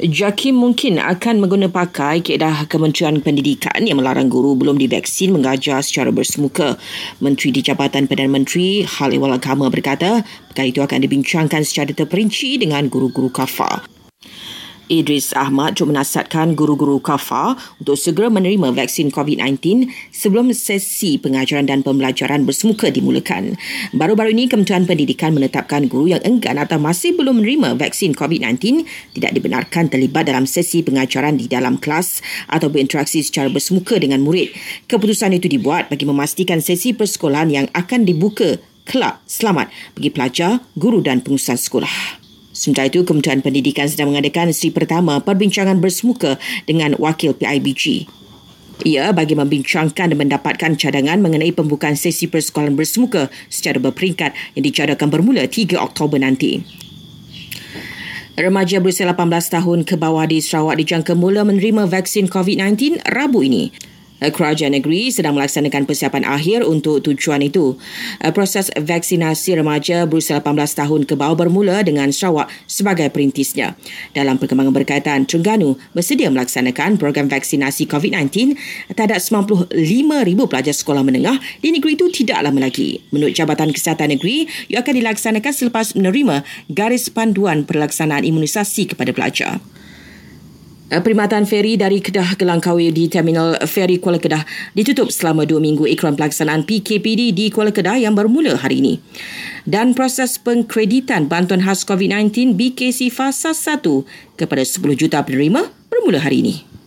JAKIM mungkin akan mengguna pakai keedah Kementerian Pendidikan yang melarang guru belum divaksin mengajar secara bersemuka. Menteri di Jabatan Perdana Menteri Hal Ehwal Agama berkata, perkara itu akan dibincangkan secara terperinci dengan guru-guru kafar. Idris Ahmad juga menasihatkan guru-guru kafa untuk segera menerima vaksin COVID-19 sebelum sesi pengajaran dan pembelajaran bersemuka dimulakan. Baru-baru ini Kementerian Pendidikan menetapkan guru yang enggan atau masih belum menerima vaksin COVID-19 tidak dibenarkan terlibat dalam sesi pengajaran di dalam kelas atau berinteraksi secara bersemuka dengan murid. Keputusan itu dibuat bagi memastikan sesi persekolahan yang akan dibuka kelak selamat bagi pelajar, guru dan pengusaha sekolah. Sementara itu, Kementerian Pendidikan sedang mengadakan sesi pertama perbincangan bersemuka dengan wakil PIBG. Ia bagi membincangkan dan mendapatkan cadangan mengenai pembukaan sesi persekolahan bersemuka secara berperingkat yang dicadangkan bermula 3 Oktober nanti. Remaja berusia 18 tahun ke bawah di Sarawak dijangka mula menerima vaksin COVID-19 Rabu ini. Eh, kerajaan negeri sedang melaksanakan persiapan akhir untuk tujuan itu. Eh, proses vaksinasi remaja berusia 18 tahun ke bawah bermula dengan Sarawak sebagai perintisnya. Dalam perkembangan berkaitan, Terengganu bersedia melaksanakan program vaksinasi COVID-19 terhadap 95,000 pelajar sekolah menengah di negeri itu tidak lama lagi. Menurut Jabatan Kesihatan Negeri, ia akan dilaksanakan selepas menerima garis panduan pelaksanaan imunisasi kepada pelajar. Eh, perkhidmatan feri dari Kedah ke Langkawi di Terminal Feri Kuala Kedah ditutup selama dua minggu ikram pelaksanaan PKPD di Kuala Kedah yang bermula hari ini. Dan proses pengkreditan bantuan khas COVID-19 BKC Fasa 1 kepada 10 juta penerima bermula hari ini.